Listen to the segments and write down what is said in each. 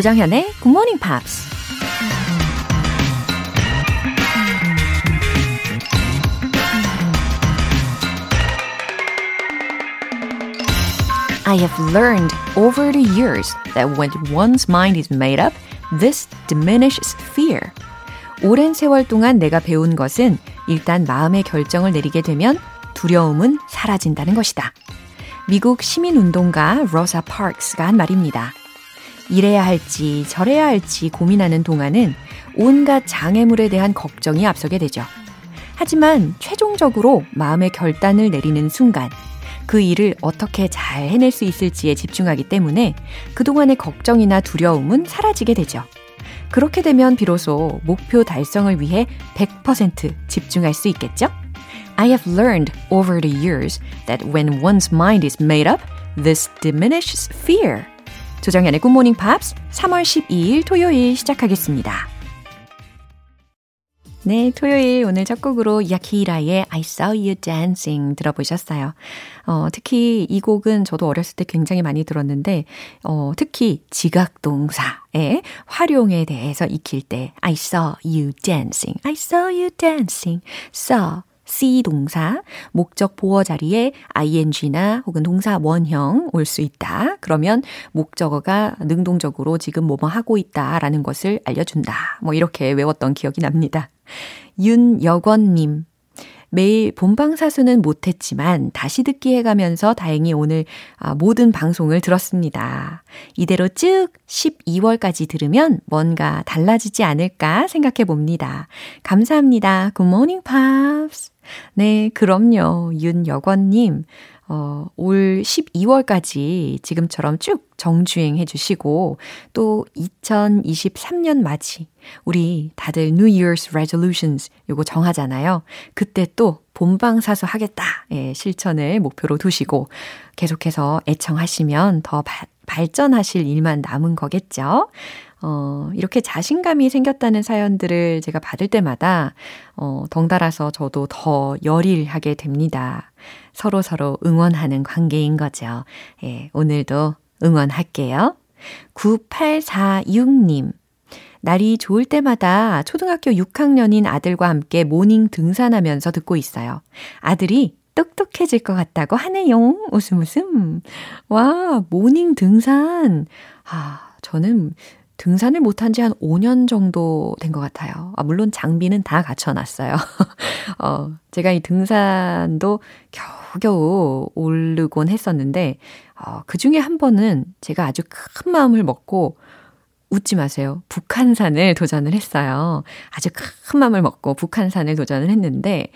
조정현의 Good Morning Pops. I have learned over the years that when one's mind is made up, this diminishes fear. 오랜 세월 동안 내가 배운 것은 일단 마음의 결정을 내리게 되면 두려움은 사라진다는 것이다. 미국 시민운동가 로사 파크스가 한 말입니다. 이래야 할지 저래야 할지 고민하는 동안은 온갖 장애물에 대한 걱정이 앞서게 되죠. 하지만 최종적으로 마음의 결단을 내리는 순간 그 일을 어떻게 잘 해낼 수 있을지에 집중하기 때문에 그동안의 걱정이나 두려움은 사라지게 되죠. 그렇게 되면 비로소 목표 달성을 위해 100% 집중할 수 있겠죠? I have learned over the years that when one's mind is made up, this diminishes fear. 조정현의 Morning Pops 3월 12일 토요일 시작하겠습니다. 네, 토요일 오늘 첫 곡으로 야키라의 I Saw You Dancing 들어보셨어요. 어, 특히 이 곡은 저도 어렸을 때 굉장히 많이 들었는데, 어, 특히 지각동사의 활용에 대해서 익힐 때 I saw you dancing, I saw you dancing, saw C 동사, 목적 보어 자리에 ing나 혹은 동사 원형 올 수 있다. 그러면 목적어가 능동적으로 지금 뭐뭐 하고 있다 라는 것을 알려준다. 뭐 이렇게 외웠던 기억이 납니다. 윤여권님. 매일 본방사수는 못했지만 다시 듣기 해가면서 다행히 오늘 아, 모든 방송을 들었습니다. 이대로 쭉 12월까지 들으면 뭔가 달라지지 않을까 생각해 봅니다. 감사합니다. Good morning, Pops. 네, 그럼요. 윤여권님. 어, 올 12월까지 지금처럼 쭉 정주행 해 주시고 또 2023년 맞이 우리 다들 New Year's Resolutions 요거 정하잖아요. 그때 또 본방사수 하겠다. 예, 실천을 목표로 두시고 계속해서 애청하시면 더 바, 발전하실 일만 남은 거겠죠. 어, 이렇게 자신감이 생겼다는 사연들을 제가 받을 때마다, 어, 덩달아서 저도 더 열일하게 됩니다. 서로 서로 응원하는 관계인 거죠. 예, 오늘도 응원할게요. 9846님. 날이 좋을 때마다 초등학교 6학년인 아들과 함께 모닝 등산하면서 듣고 있어요. 아들이 똑똑해질 것 같다고 하네요. 웃음 웃음. 와, 모닝 등산. 아, 저는 등산을 못한 지 한 5년 정도 된 것 같아요. 아, 물론 장비는 다 갖춰놨어요. 어, 제가 이 등산도 겨우겨우 오르곤 했었는데, 어, 그 중에 한 번은 제가 아주 큰 마음을 먹고 웃지 마세요. 북한산을 도전을 했어요. 아주 큰 마음을 먹고 북한산을 도전을 했는데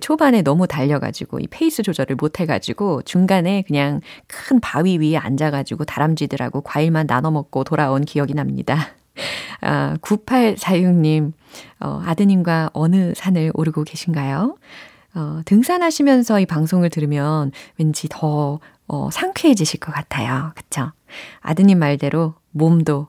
초반에 너무 달려가지고 이 페이스 조절을 못 해가지고 중간에 그냥 큰 바위 위에 앉아가지고 다람쥐들하고 과일만 나눠 먹고 돌아온 기억이 납니다. 아, 9846님, 어, 아드님과 어느 산을 오르고 계신가요? 어, 등산하시면서 이 방송을 들으면 왠지 더 어, 상쾌해지실 것 같아요. 그쵸? 아드님 말대로 몸도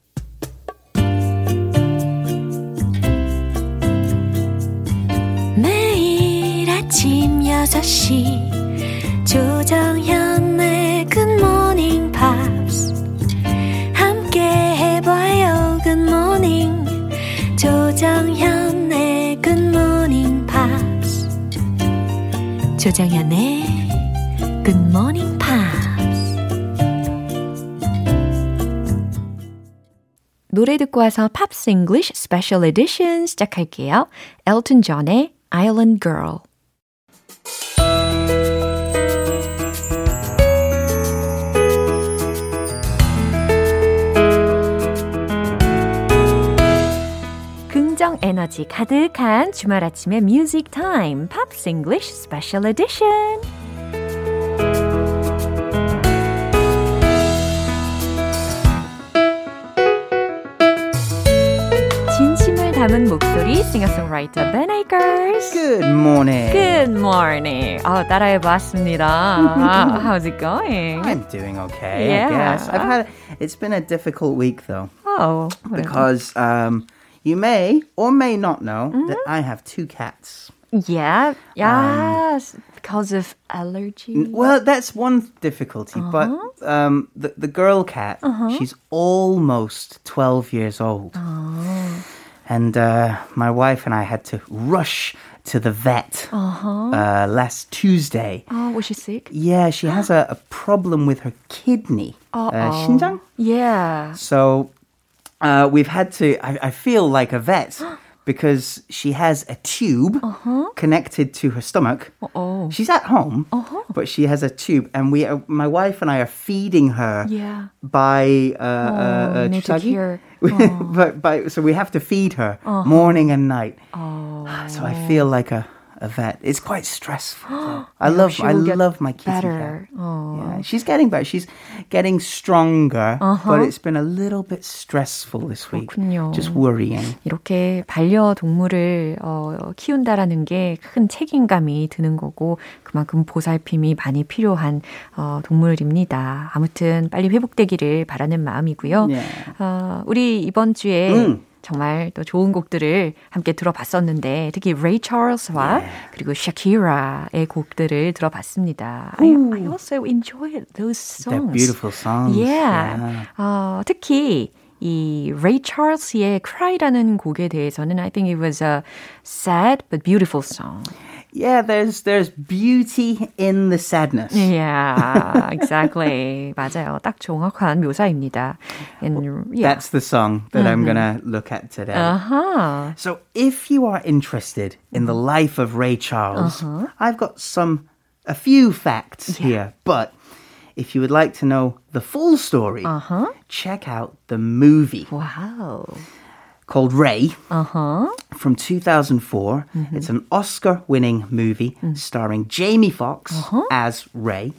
아침 6시 조정현의 굿모닝 팝스 함께 해봐요 굿모닝 조정현의 굿모닝 팝스 조정현의 굿모닝 팝스 노래 듣고 와서 팝스 English Special Edition 시작할게요. 엘튼 존의 Island Girl 긍정 에너지 가득한 주말 아침의 뮤직 타임 팝스 잉글리쉬 스페셜 에디션 담은 목소리 싱어송라이터 Ben Akers. Good morning. Good morning. 아, 따라해봤습니다. How's it going? I'm doing okay. Yeah. I guess I've had. It's been a difficult week though Oh, because um, you may or may not know Mm-hmm. that I have two cats. yeah, yes, because of allergy. Well, that's one difficulty, Uh-huh. but um, the the girl cat, she's almost twelve years old, Oh. and uh, my wife and I had to rush to the vet Uh-huh. uh, last Tuesday. Oh, was she sick? Yeah, she has a, a problem with her kidney, uh, 신장. Yeah. So uh, we've had to, I, I feel like a vet. because she has a tube uh-huh. connected to her stomach. Uh-oh. She's at home, uh-huh. but she has a tube, and we, are, my wife and I, are feeding her. Yeah. By uh, uh oh, uh, but by, so we have to feed her uh-huh. morning and night. Oh. So I feel like a a vet. It's quite stressful. I love I love my kitty better. cat. Oh. Yeah, she's getting better. She's getting stronger, Uh-huh. but it's been a little bit stressful this week. 그렇군요. Just worrying. 이렇게 반려동물을 어, 키운다라는 게 큰 책임감이 드는 거고 그만큼 보살핌이 많이 필요한 어, 동물입니다. 아무튼 빨리 회복되기를 바라는 마음이고요. 네. 어, 우리 이번 주에 음. 정말 또 좋은 곡들을 함께 들어봤었는데 특히 레이 찰스와 그리고 샤키라의 곡들을 들어봤습니다. I, I also enjoyed those songs. beautiful songs. Yeah. 어, 특히 이 레이 찰스의 Cry라는 곡에 대해서는 I think it was a sad but beautiful song. Yeah, there's there's beauty in the sadness. Yeah, exactly. 맞아요. 딱 정확한 묘사입니다. And, yeah. That's the song that I'm gonna look at today. uh-huh. So, if you are interested in the life of Ray Charles, I've got some, a few facts here. But if you would like to know the full story, check out the movie Wow. called Ray Uh-huh. from 2004. It's an Oscar winning movie starring Jamie Foxx as Ray.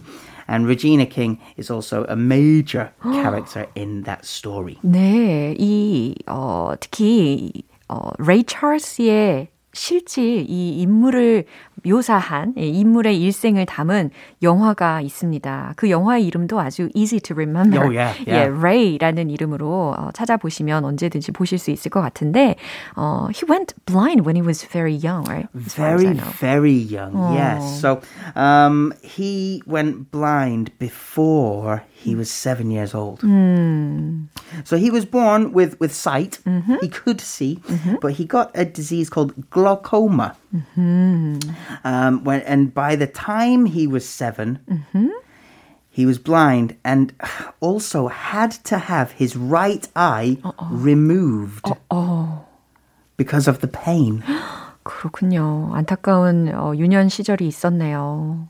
And Regina King is also a major character in that story. 네, 이 어, 특히 어, 레이 찰스의 실질 이 인물을 묘사한 이 인물의 일생을 담은 영화가 있습니다. 그 영화의 이름도 아주 easy to remember. Oh, yeah, 예, yeah. Ray라는 이름으로 어, 찾아보시면 언제든지 보실 수 있을 것 같은데 어, he went blind when he was very young, right? As Very, very young, yes. So um, he went blind before he was seven years old. So he was born with, with sight. He could see, but he got a disease called glaucoma. Um, when, and by the time he was 7 he was blind and also had to have his right eye removed because of the pain. 그렇군요. 안타까운 어, 유년 시절이 있었네요.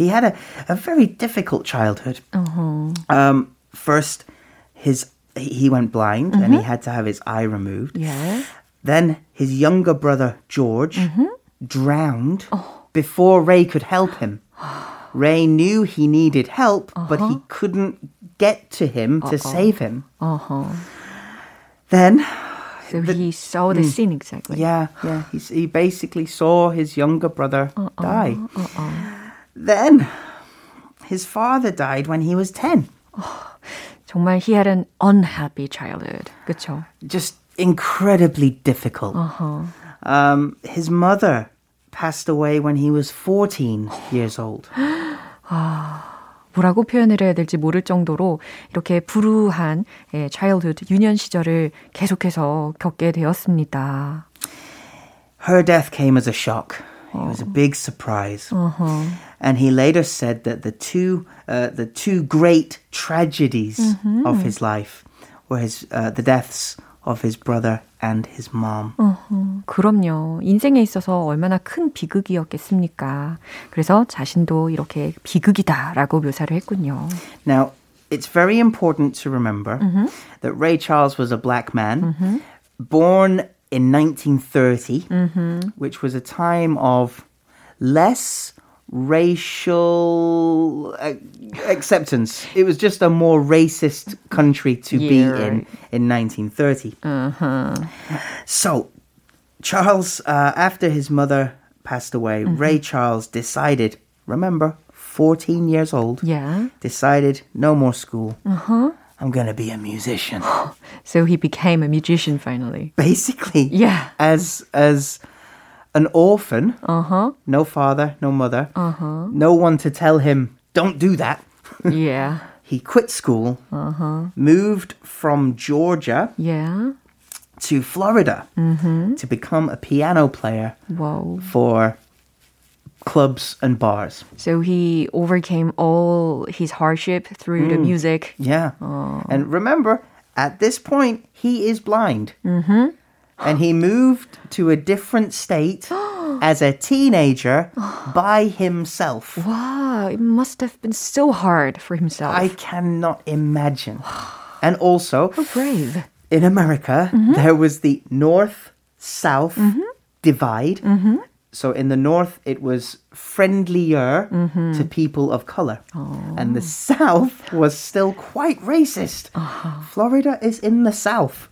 He had a, a very difficult childhood. Uh-huh. Um, first, his he went blind and he mm-hmm. had to have his eye removed. 예. Then his younger brother George mm-hmm. drowned oh. before Ray could help him. Ray knew he needed help, but he uh-huh. couldn't get to him to save him. Uh-huh. Then, So he saw the mm. scene exactly. yeah, yeah, he, he basically saw his younger brother uh-uh, die. Uh-uh. Then, his father died when he was 10. 정말 he had an unhappy childhood. 그렇죠? just incredibly difficult. Um, his mother passed away when he was 14 years old. 뭐라고 표현을 해야 될지 모를 정도로 이렇게 불우한 예, childhood 유년 시절을 계속해서 겪게 되었습니다. Her death came as a shock. It was a big surprise. And he later said that the two, uh, the two great tragedies of his life were his, uh, the deaths of his brother and his mom. 그럼요. 인생에 있어서 얼마나 큰 비극이었겠습니까? 그래서 자신도 이렇게 비극이다라고 묘사를 했군요. Now, it's very important to remember that Ray Charles was a black man born in 1930, which was a time of less racial uh, acceptance. It was just a more racist country to be Yeah, in right. in 1930. So, Charles, uh, after his mother passed away, mm-hmm. Ray Charles decided, remember, 14 years old, yeah. decided no more school. Uh-huh. I'm going to be a musician. so he became a musician finally. Basically. Yeah. As as an orphan, uh-huh. no father, no mother, uh-huh. no one to tell him, don't do that. yeah. he quit school, uh-huh. moved from Georgia yeah. to Florida mm-hmm. to become a piano player Whoa. for clubs and bars. So he overcame all his hardship through mm. the music. Yeah. Oh. And remember, at this point, he is blind. Mm-hmm and he moved to a different state as a teenager by himself. Wow, it must have been so hard for himself. I cannot imagine. And also, How brave. In America, mm-hmm. there was the north south mm-hmm. divide. Mm-hmm. So in the north, it was friendlier mm-hmm. to people of color. Oh. And the south was still quite racist. Uh-huh. Florida is in the south.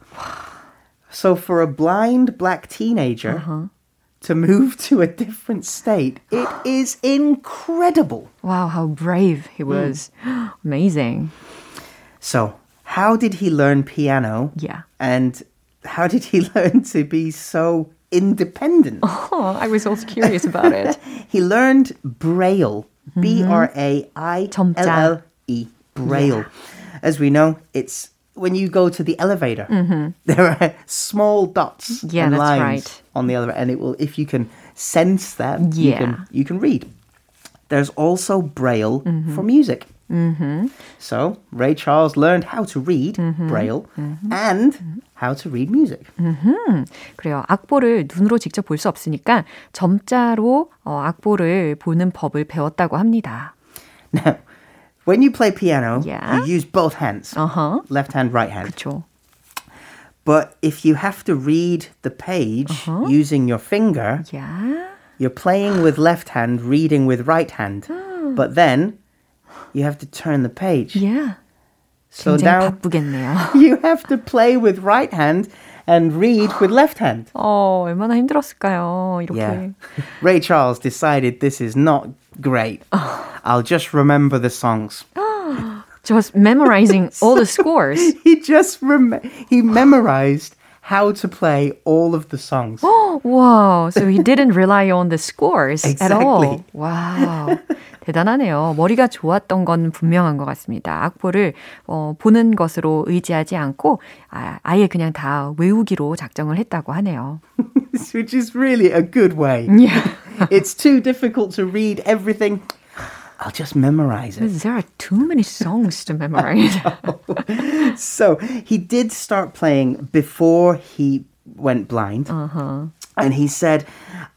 So for a blind black teenager uh-huh. to move to a different state, it is incredible. Wow, how brave he hmm. was. Mm. Amazing. So, how did he learn piano? Yeah. And how did he learn to be so independent? Oh, I was also curious about it. he learned Braille. Mm-hmm. B R A I L L E. Braille. Yeah. As we know, it's when you go to the elevator, mm-hmm. there are small dots yeah, and lines right. on the elevator, and it will if you can sense them, yeah. you can you can read. There's also Braille mm-hmm. for music. Mm-hmm. So Ray Charles learned how to read mm-hmm. Braille mm-hmm. and how to read music. Mm-hmm. 그래요. 악보를 눈으로 직접 볼 수 없으니까 점자로 어, 악보를 보는 법을 배웠다고 합니다. Now, when you play piano, yeah. you use both hands. Uh-huh. Left hand, right hand. 그쵸. But if you have to read the page uh-huh. using your finger, yeah. you're playing with left hand, reading with right hand. Hmm. But then you have to turn the page. Yeah. So now 바쁘겠네요. you have to play with right hand and read with left hand. 어, 얼마나 힘들었을까요? 이렇게. Yeah. Ray Charles decided this is not great. I'll just remember the songs. just memorizing all the scores. he just rem- he memorized how to play all of the songs. Oh, wow. So he didn't rely on the scores exactly. at all. Wow. 대단하네요. 머리가 좋았던 건 분명한 것 같습니다. 악보를 어, 보는 것으로 의지하지 않고 아, 아예 그냥 다 외우기로 작정을 했다고 하네요. Which is really a good way. Yeah. it's too difficult to read everything. I'll just memorize it. There are too many songs to memorize. so he did start playing before he went blind. Uh-huh. And he said,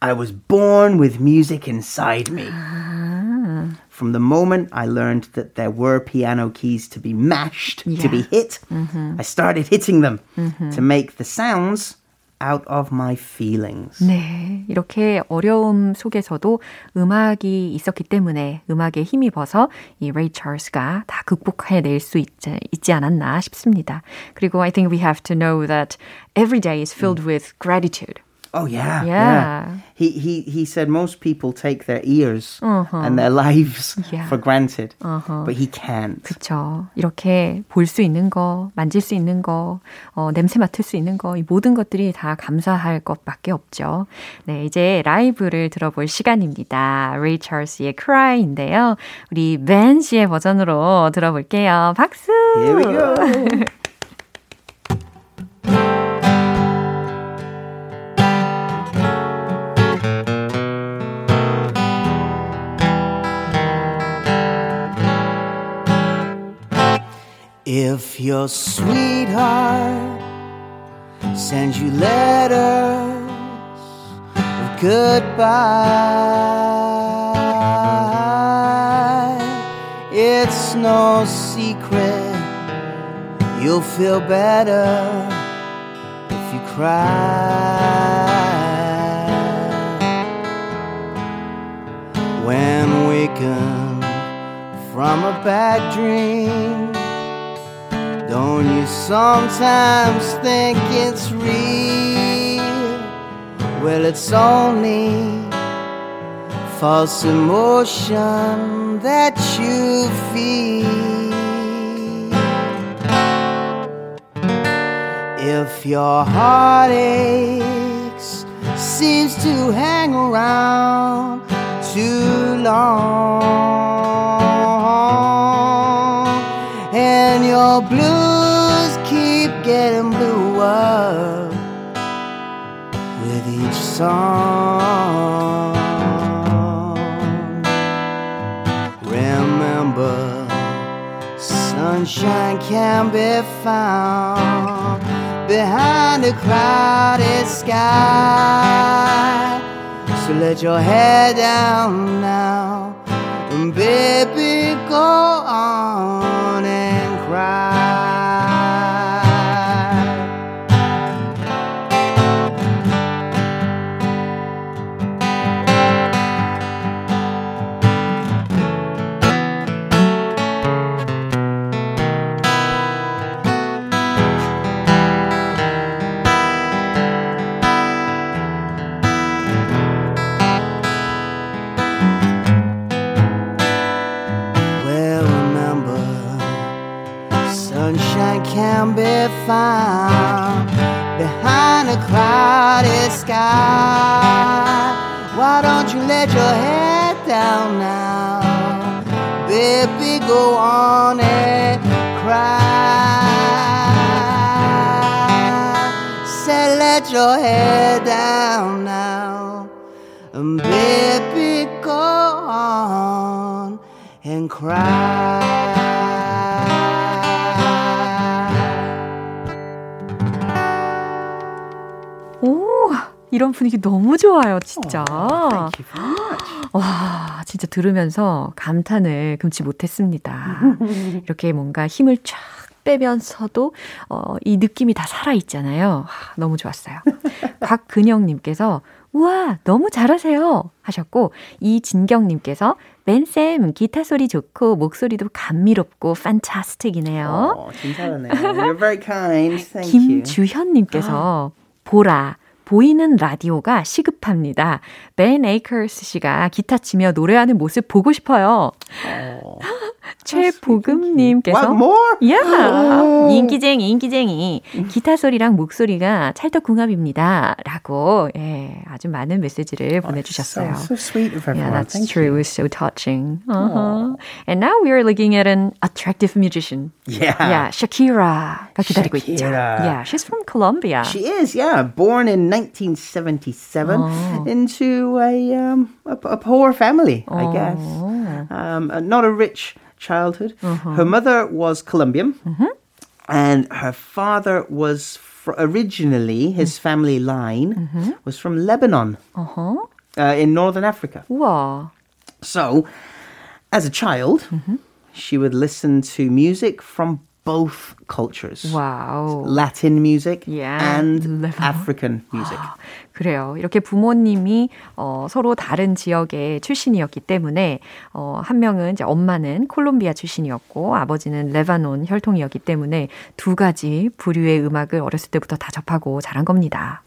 I was born with music inside me. Uh-huh. From the moment I learned that there were piano keys to be mashed, yeah. to be hit, mm-hmm. I started hitting them mm-hmm. to make the sounds out of my feelings. 네, 이렇게 어려움 속에서도 음악이 있었기 때문에 음악에 힘입어서 이 레이 찰스가 다 극복해낼 수 있지, 있지 않았나 싶습니다. 그리고 I think we have to know that every day is filled with gratitude. Oh yeah, yeah. yeah. He he he said most people take their ears uh-huh. and their lives yeah. for granted, uh-huh. but he can't. 그렇죠. 이렇게 볼 수 있는 거, 만질 수 있는 거, 어, 냄새 맡을 수 있는 거, 이 모든 것들이 다 감사할 것밖에 없죠. 네, 이제 라이브를 들어볼 시간입니다. 레이 찰스의 Cry인데요. 우리 벤 씨의 버전으로 들어볼게요. 박수. Here we go. Your sweetheart sends you letters of goodbye, it's no secret you'll feel better if you cry. When waking from a bad dream don't you sometimes think it's real? Well, it's only false emotion that you feel. If your heart aches, seems to hang around too long, your blues keep getting bluer with each song. Remember, sunshine can be found behind a crowded sky. So let your head down now, and baby, go on cry. Can be found behind a clouded sky. Why don't you let your head down now? Baby, go on and cry. Say, let your head down now. Baby, go on and cry. 이런 분위기 너무 좋아요, 진짜. Much. 와, 진짜 들으면서 감탄을 금치 못했습니다. 이렇게 뭔가 힘을 쫙 빼면서도 어, 이 느낌이 다 살아있잖아요. 하, 너무 좋았어요. 곽근영님께서 우와, 너무 잘하세요. 하셨고, 이진경님께서 벤쌤, 기타 소리 좋고, 목소리도 감미롭고, 판타스틱이네요. Oh, 괜찮네요. You're very kind. Thank you. 김주현님께서 보라. 보이는 라디오가 시급합니다. 벤 에이커스 씨가 기타 치며 노래하는 모습 보고 싶어요. Oh. 최보금님께서? 야 인기쟁이 인기쟁이 기타 소리랑 목소리가 찰떡궁합입니다. 라고 예, 아주 많은 메시지를 보내주셨어요. So, so sweet of everyone. Yeah, that's Thank true. you. It was so touching. Uh-huh. And now we are looking at an attractive musician. Yeah. Yeah, Shakira가 기다리고 있죠. Shakira. Yeah, she's from Colombia. She is, yeah, born in 1977 Oh. into a, um, a a poor family, I Oh. guess. Um, uh, not a rich childhood. Mm-hmm. Her mother was Colombian, mm-hmm. and her father was fr- originally his mm-hmm. family line mm-hmm. was from Lebanon, uh-huh. uh, in northern Africa. Wow! So, as a child, mm-hmm. she would listen to music from both cultures. Wow. Latin music Yeah, and Lebanon. African music. 그래요. 이렇게 부모님이 어, 서로 다른 지역의 출신이었기 때문에 어, 한 명은 이제 엄마는 콜롬비아 출신이었고 아버지는 레바논 혈통이었기 때문에 두 가지 부류의 음악을 어렸을 때부터 다 접하고 자란 겁니다.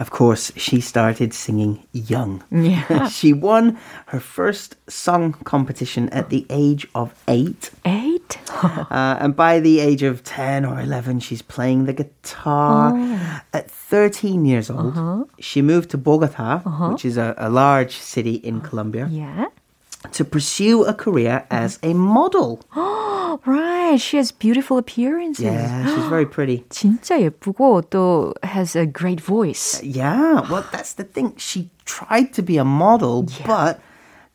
Of course, she started singing young. Yeah. she won her first song competition at the age of eight. Eight? Uh, and by the age of 10 or 11, she's playing the guitar. At 13 years old, she moved to Bogota, which is a, a large city in Colombia, Yeah. to pursue a career as a model. Right. She has beautiful appearances. Yeah, she's very pretty. 진짜 예쁘고 또 has a great voice. Yeah, well, that's the thing. She tried to be a model, but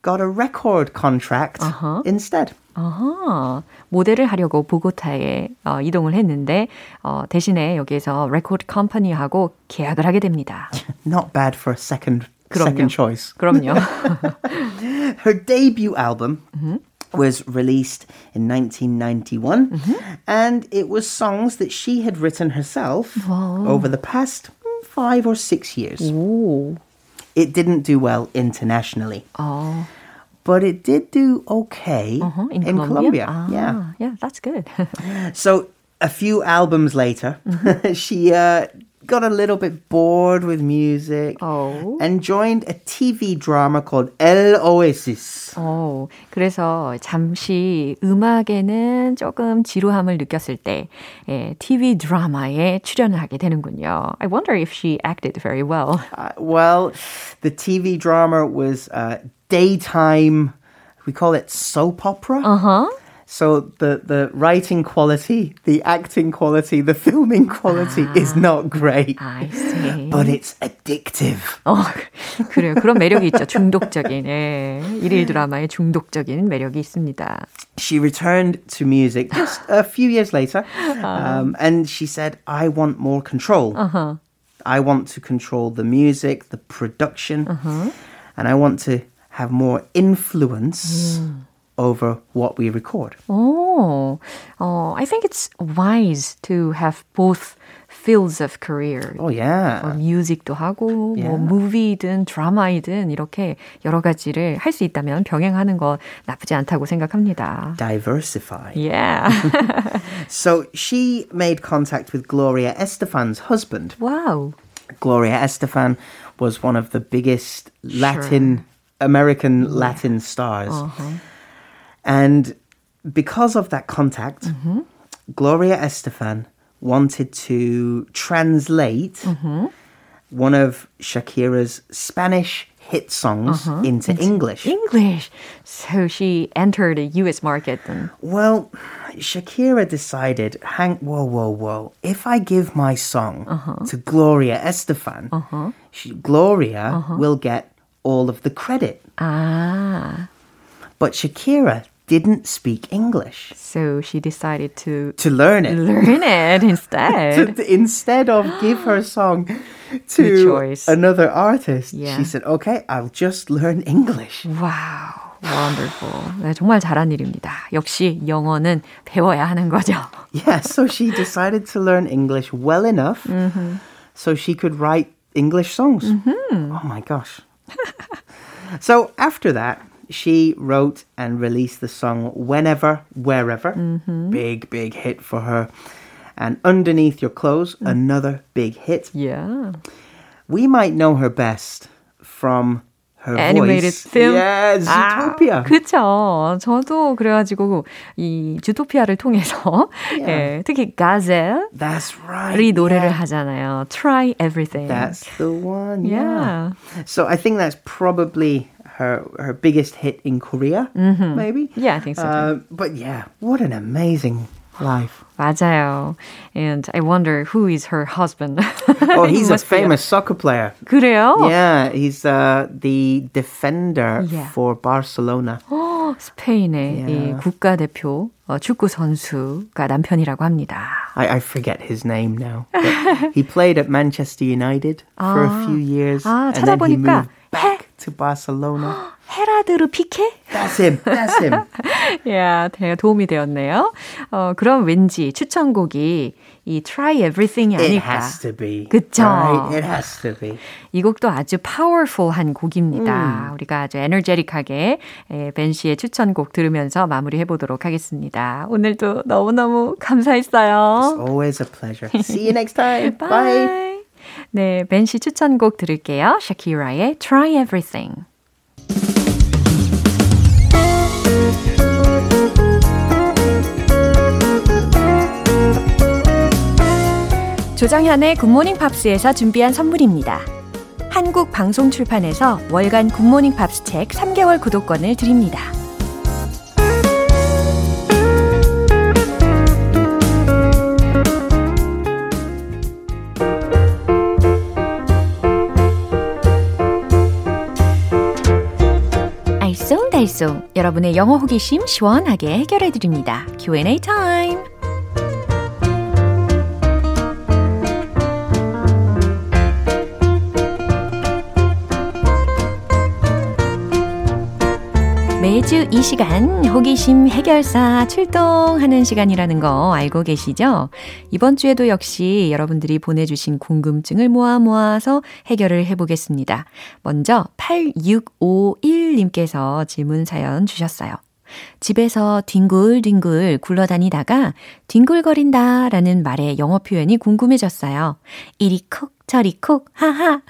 got a record contract instead. 아하, 모델을 하려고 보고타에 어, 이동을 했는데 어, 대신에 여기에서 레코드 컴퍼니하고 계약을 하게 됩니다. Not bad for a second 그럼요. second choice. 그럼요. Her debut album was released in 1991, and it was songs that she had written herself over the past mm, five or six years. 오, It didn't do well internationally, 어, but it did do okay uh-huh, in, in Colombia. Colombia. 아, Yeah. yeah, that's good. So a few albums later, she uh, got a little bit bored with music oh. and joined a TV drama called El Oasis. 어, 그래서 잠시 음악에는 조금 지루함을 느꼈을 때 예, TV 드라마에 출연을 하게 되는군요. I wonder if she acted very well. Uh, well, the TV drama was uh, daytime, we call it soap opera. Uh-huh. So the, the writing quality, the acting quality, the filming quality is not great. I see. But it's addictive. 어, 그래요. 그런 매력이 있죠. 중독적인. 예. 일일 드라마의 중독적인 매력이 있습니다. She returned to music just a few years later, um, and she said, "I want more control. Uh-huh. I want to control the music, the production, and I want to have more influence over what we record." 오, 어, I think it's wise to have both fields of career. Oh yeah. 뭐 뮤직도 하고 뭐 Yeah. 무비든 드라마이든 이렇게 여러 가지를 할 수 있다면 병행하는 거 나쁘지 않다고 생각합니다. Diversify. Yeah. So she made contact with Gloria Estefan's husband. wow. Gloria Estefan was one of the biggest Latin American Latin stars. And because of that contact, mm-hmm. Gloria Estefan wanted to translate mm-hmm. one of Shakira's Spanish hit songs uh-huh. into English. English. So she entered the US market then. Well, Shakira decided, hang, whoa, whoa, whoa. If I give my song uh-huh. to Gloria Estefan, uh-huh. she, Gloria will get all of the credit. 아. But Shakira didn't speak English. So she decided to To learn it. learn it instead. To- instead of give her song Good to choice. another artist, Yeah. she said, okay, I'll just learn English. 와우. Wonderful. 네, 정말 잘한 일입니다. 역시 영어는 배워야 하는 거죠. Yeah, so she decided to learn English well enough so she could write English songs. Oh my gosh. so after that, she wrote and released the song Whenever, Wherever. Big, big hit for her. And Underneath Your Clothes, another big hit. Yeah. We might know her best from her Animated voice. film. Yeah, Zootopia. 아, 그쵸. 저도 그래가지고 이 주토피아를 통해서 예, 특히 가젤이 That's right. 노래를 yeah. 하잖아요. Try everything. That's the one. Yeah. So I think that's probably her her biggest hit in Korea, maybe. Yeah, I think so. Uh, but yeah, what an amazing life. 맞아요. And I wonder who is her husband. Oh, He he's a must be famous soccer player. 그래요? Yeah, he's uh, the defender Yeah. for Barcelona. 어, 스페인의 이 Yeah. 국가대표 어, 축구 선수가 남편이라고 합니다. I, I forget his name now. But he played at Manchester United for a few years, 아, and then he 찾아보니까 moved back To Barcelona. 헤라드르 피케? That's him. That's him. 야, 되게 도움이 되었네요. 어, 그럼 왠지 추천곡이 이 Try Everything이 It 아닐까. has to be. 그쵸? Right? It has to be. 이 곡도 아주 파워풀한 곡입니다. 우리가 아주 에너제틱하게 예, 벤 씨의 추천곡 들으면서 마무리해 보도록 하겠습니다. 오늘도 너무너무 감사했어요. Always a pleasure. See you next time. Bye. Bye. 네, 벤 씨 추천곡 들을게요. 샤키라의 Try Everything. 조정현의 굿모닝 팝스에서 준비한 선물입니다. 한국 방송 출판에서 월간 굿모닝 팝스 책 3개월 구독권을 드립니다. 알쏭달쏭 여러분의 영어 호기심 시원하게 해결해 드립니다. Q&A 타임. 매주 이 시간 호기심 해결사 출동하는 시간이라는 거 알고 계시죠? 이번 주에도 역시 여러분들이 보내주신 궁금증을 모아 모아서 해결을 해보겠습니다. 먼저 8651님께서 질문 사연 주셨어요. 집에서 뒹굴뒹굴 굴러다니다가 뒹굴거린다 라는 말의 영어 표현이 궁금해졌어요. 이리 콕, 저리 콕, 하하.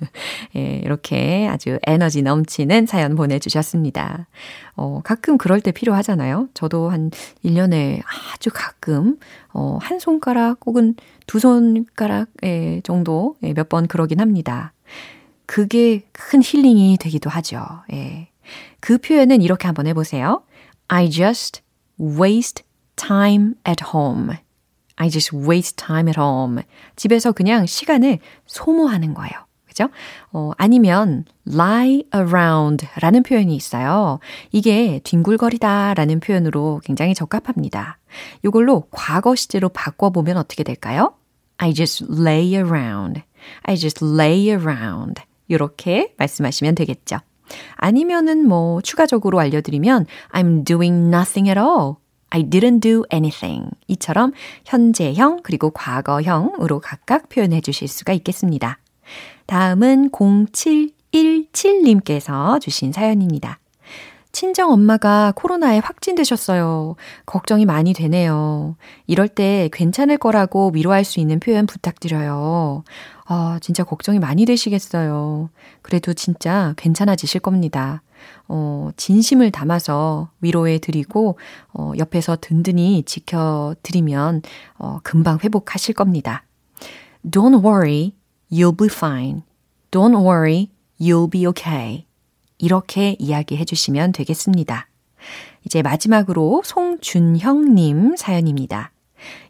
예, 이렇게 아주 에너지 넘치는 사연 보내주셨습니다. 어, 가끔 그럴 때 필요하잖아요. 저도 한 1년에 아주 가끔, 어, 한 손가락 혹은 두 손가락 정도 예, 몇 번 그러긴 합니다. 그게 큰 힐링이 되기도 하죠. 예. 그 표현은 이렇게 한번 해보세요. I just waste time at home. I just waste time at home. 집에서 그냥 시간을 소모하는 거예요. 그죠? 어, 아니면 lie around 라는 표현이 있어요. 이게 뒹굴거리다 라는 표현으로 굉장히 적합합니다. 이걸로 과거 시제로 바꿔보면 어떻게 될까요? I just lay around. I just lay around. 이렇게 말씀하시면 되겠죠. 아니면은 뭐 추가적으로 알려드리면 I'm doing nothing at all. I didn't do anything. 이처럼 현재형 그리고 과거형으로 각각 표현해 주실 수가 있겠습니다. 다음은 0717님께서 주신 사연입니다. 친정 엄마가 코로나에 확진되셨어요. 걱정이 많이 되네요. 이럴 때 괜찮을 거라고 위로할 수 있는 표현 부탁드려요. 아, 진짜 걱정이 많이 되시겠어요. 그래도 진짜 괜찮아지실 겁니다. 어, 진심을 담아서 위로해 드리고, 어, 옆에서 든든히 지켜 드리면, 어, 금방 회복하실 겁니다. Don't worry, you'll be fine. Don't worry, you'll be okay. 이렇게 이야기해 주시면 되겠습니다. 이제 마지막으로 송준형님 사연입니다.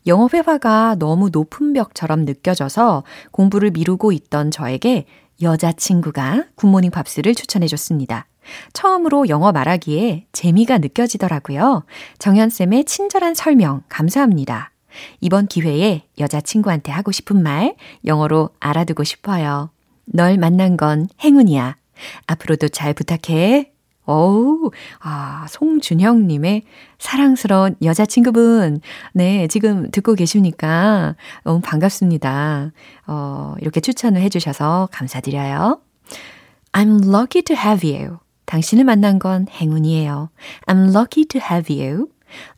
영어 회화가 너무 높은 벽처럼 느껴져서 공부를 미루고 있던 저에게 여자친구가 굿모닝 팝스를 추천해 줬습니다. 처음으로 영어 말하기에 재미가 느껴지더라고요. 정연쌤의 친절한 설명 감사합니다. 이번 기회에 여자친구한테 하고 싶은 말 영어로 알아두고 싶어요. 널 만난 건 행운이야. 앞으로도 잘 부탁해. 어우, 아, 송준형님의 사랑스러운 여자친구분. 네, 지금 듣고 계십니까? 너무 반갑습니다. 어, 이렇게 추천을 해주셔서 감사드려요. I'm lucky to have you. 당신을 만난 건 행운이에요. I'm lucky to have you.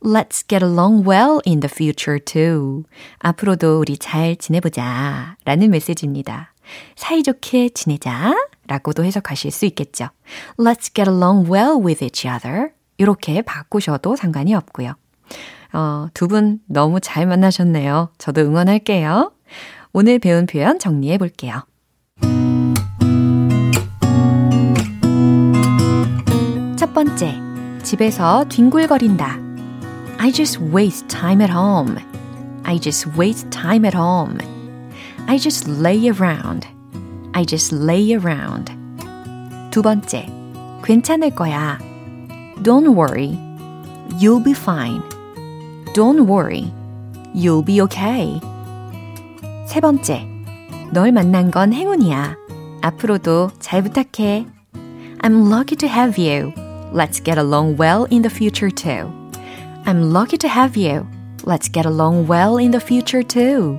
Let's get along well in the future too. 앞으로도 우리 잘 지내보자. 라는 메시지입니다. 사이좋게 지내자. 라고도 해석하실 수 있겠죠. Let's get along well with each other. 이렇게 바꾸셔도 상관이 없고요. 어, 두 분 너무 잘 만나셨네요. 저도 응원할게요. 오늘 배운 표현 정리해 볼게요. 첫 번째, 집에서 뒹굴거린다. I just waste time at home. I just waste time at home. I just lay around. I just lay around. 두 번째, 괜찮을 거야. Don't worry. You'll be fine. Don't worry. You'll be okay. 세 번째, 널 만난 건 행운이야. 앞으로도 잘 부탁해. I'm lucky to have you. Let's get along well in the future too. I'm lucky to have you. Let's get along well in the future too.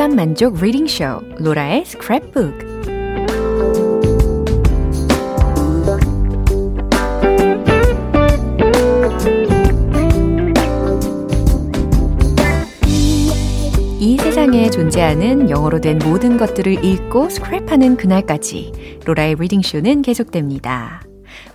오감 만족 reading 쇼 로라의 스크랩북 이 세상에 존재하는 영어로 된 모든 것들을 읽고 스크랩하는 그날까지 로라의 reading 쇼는 계속됩니다.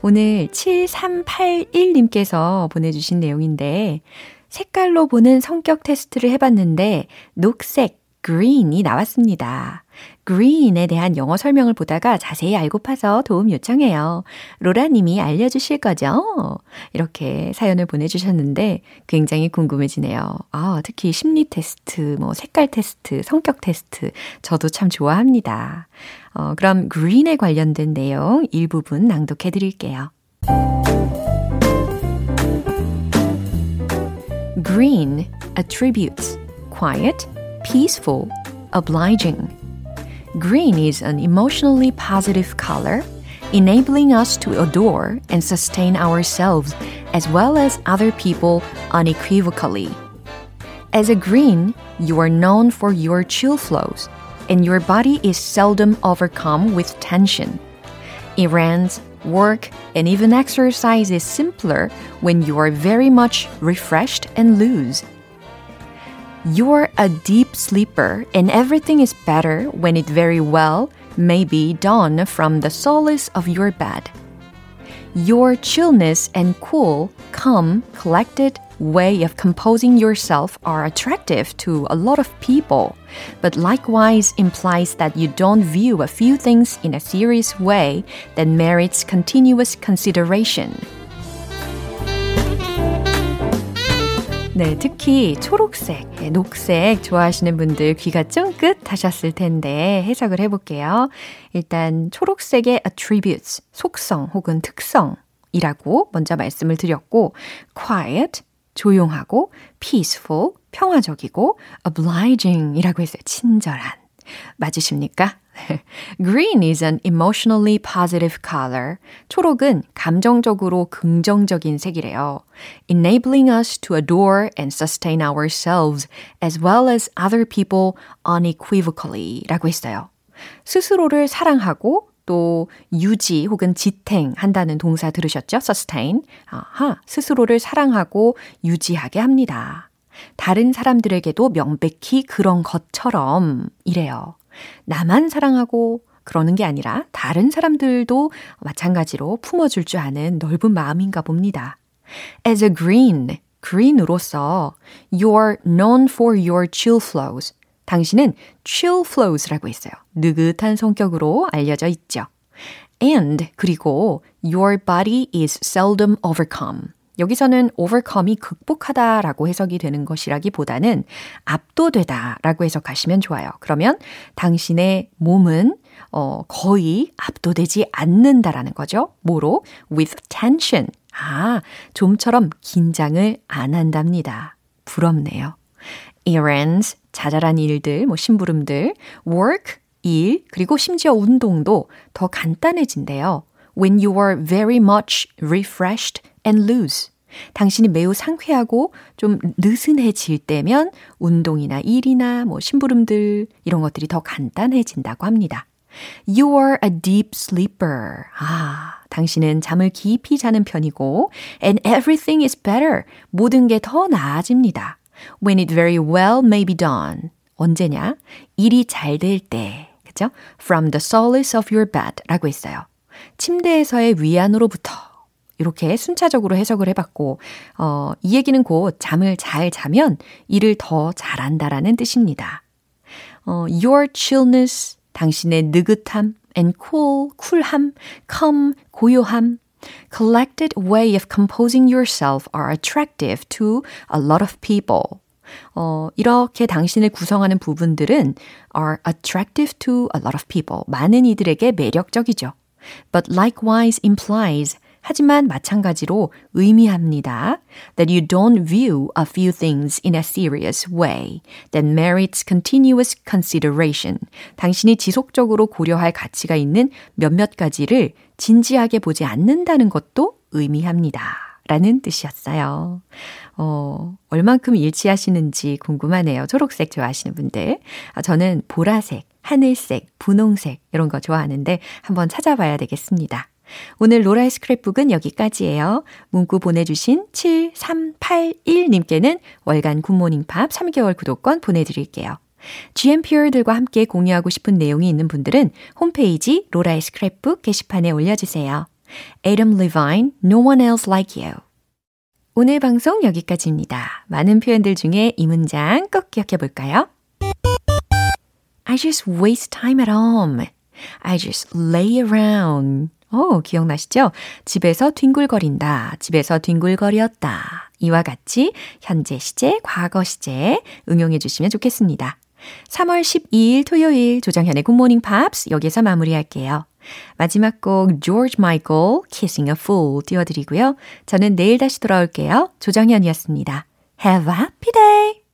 오늘 7381님께서 보내주신 내용인데 색깔로 보는 성격 테스트를 해봤는데 녹색 green이 나왔습니다. green에 대한 영어 설명을 보다가 자세히 알고파서 도움 요청해요. 로라님이 알려주실 거죠? 이렇게 사연을 보내주셨는데 굉장히 궁금해지네요. 아, 특히 심리 테스트, 뭐 색깔 테스트, 성격 테스트, 저도 참 좋아합니다. 어, 그럼 green에 관련된 내용 일부분 낭독해 드릴게요. Green attributes quiet, peaceful, obliging. Green is an emotionally positive color, enabling us to adore and sustain ourselves as well as other people unequivocally. As a green, you are known for your chill flows, and your body is seldom overcome with tension. Errands, work, and even exercise is simpler when you are very much refreshed and loose. You're a deep sleeper, and everything is better when it very well may be done from the solace of your bed. Your chillness and cool, calm, collected way of composing yourself are attractive to a lot of people, but likewise implies that you don't view a few things in a serious way that merits continuous consideration. 네, 특히 초록색, 녹색 좋아하시는 분들 귀가 쫑긋 하셨을 텐데 해석을 해볼게요. 일단 초록색의 attributes, 속성 혹은 특성이라고 먼저 말씀을 드렸고 quiet, 조용하고 peaceful, 평화적이고 obliging이라고 했어요. 친절한. 맞으십니까? Green is an emotionally positive color. 초록은 감정적으로 긍정적인 색이래요. Enabling us to adore and sustain ourselves as well as other people unequivocally 라고 했어요. 스스로를 사랑하고 또 유지 혹은 지탱한다는 동사 들으셨죠? sustain. 아하, 스스로를 사랑하고 유지하게 합니다. 다른 사람들에게도 명백히 그런 것처럼 이래요. 나만 사랑하고 그러는 게 아니라 다른 사람들도 마찬가지로 품어줄 줄 아는 넓은 마음인가 봅니다. As a green, green으로서 you're known for your chill flows. 당신은 chill flows라고 했어요. 느긋한 성격으로 알려져 있죠. And 그리고 your body is seldom overcome. 여기서는 overcome이 극복하다라고 해석이 되는 것이라기보다는 압도되다라고 해석하시면 좋아요. 그러면 당신의 몸은 어, 거의 압도되지 않는다라는 거죠. 뭐로? with tension. 아, 좀처럼 긴장을 안 한답니다. 부럽네요. errands, 자잘한 일들, 뭐 심부름들, work, 일, 그리고 심지어 운동도 더 간단해진대요. When you are very much refreshed and loose. 당신이 매우 상쾌하고 좀 느슨해질 때면 운동이나 일이나 뭐 심부름들 이런 것들이 더 간단해진다고 합니다. You are a deep sleeper. 아, 당신은 잠을 깊이 자는 편이고 and everything is better. 모든 게 더 나아집니다. When it very well may be done. 언제냐? 일이 잘 될 때. 그죠? From the solace of your bed 라고 했어요. 침대에서의 위안으로부터 이렇게 순차적으로 해석을 해봤고, 어, 이 얘기는 곧 잠을 잘 자면 일을 더 잘한다라는 뜻입니다. 어, your chillness, 당신의 느긋함, and cool, 쿨함, calm, 고요함, collected way of composing yourself are attractive to a lot of people. 어, 이렇게 당신을 구성하는 부분들은 are attractive to a lot of people. 많은 이들에게 매력적이죠. But likewise implies 하지만 마찬가지로 의미합니다. That you don't view a few things in a serious way that merits continuous consideration. 당신이 지속적으로 고려할 가치가 있는 몇몇 가지를 진지하게 보지 않는다는 것도 의미합니다. 라는 뜻이었어요. 어, 얼만큼 일치하시는지 궁금하네요. 초록색 좋아하시는 분들. 아, 저는 보라색, 하늘색, 분홍색 이런 거 좋아하는데 한번 찾아봐야 되겠습니다. 오늘 로라의 스크랩북은 여기까지예요. 문구 보내주신 7381님께는 월간 굿모닝 팝 3개월 구독권 보내드릴게요. GMPR들과 함께 공유하고 싶은 내용이 있는 분들은 홈페이지 로라의 스크랩북 게시판에 올려주세요. Adam Levine, No One Else Like You. 오늘 방송 여기까지입니다. 많은 표현들 중에 이 문장 꼭 기억해 볼까요? I just waste time at home. I just lay around. 오, 기억나시죠? 집에서 뒹굴거린다. 집에서 뒹굴거렸다. 이와 같이 현재 시제, 과거 시제 응용해 주시면 좋겠습니다. 3월 12일 토요일 조정현의 굿모닝 팝스 여기서 마무리할게요. 마지막 곡 George Michael Kissing a Fool 띄워드리고요. 저는 내일 다시 돌아올게요. 조정현이었습니다. Have a happy day!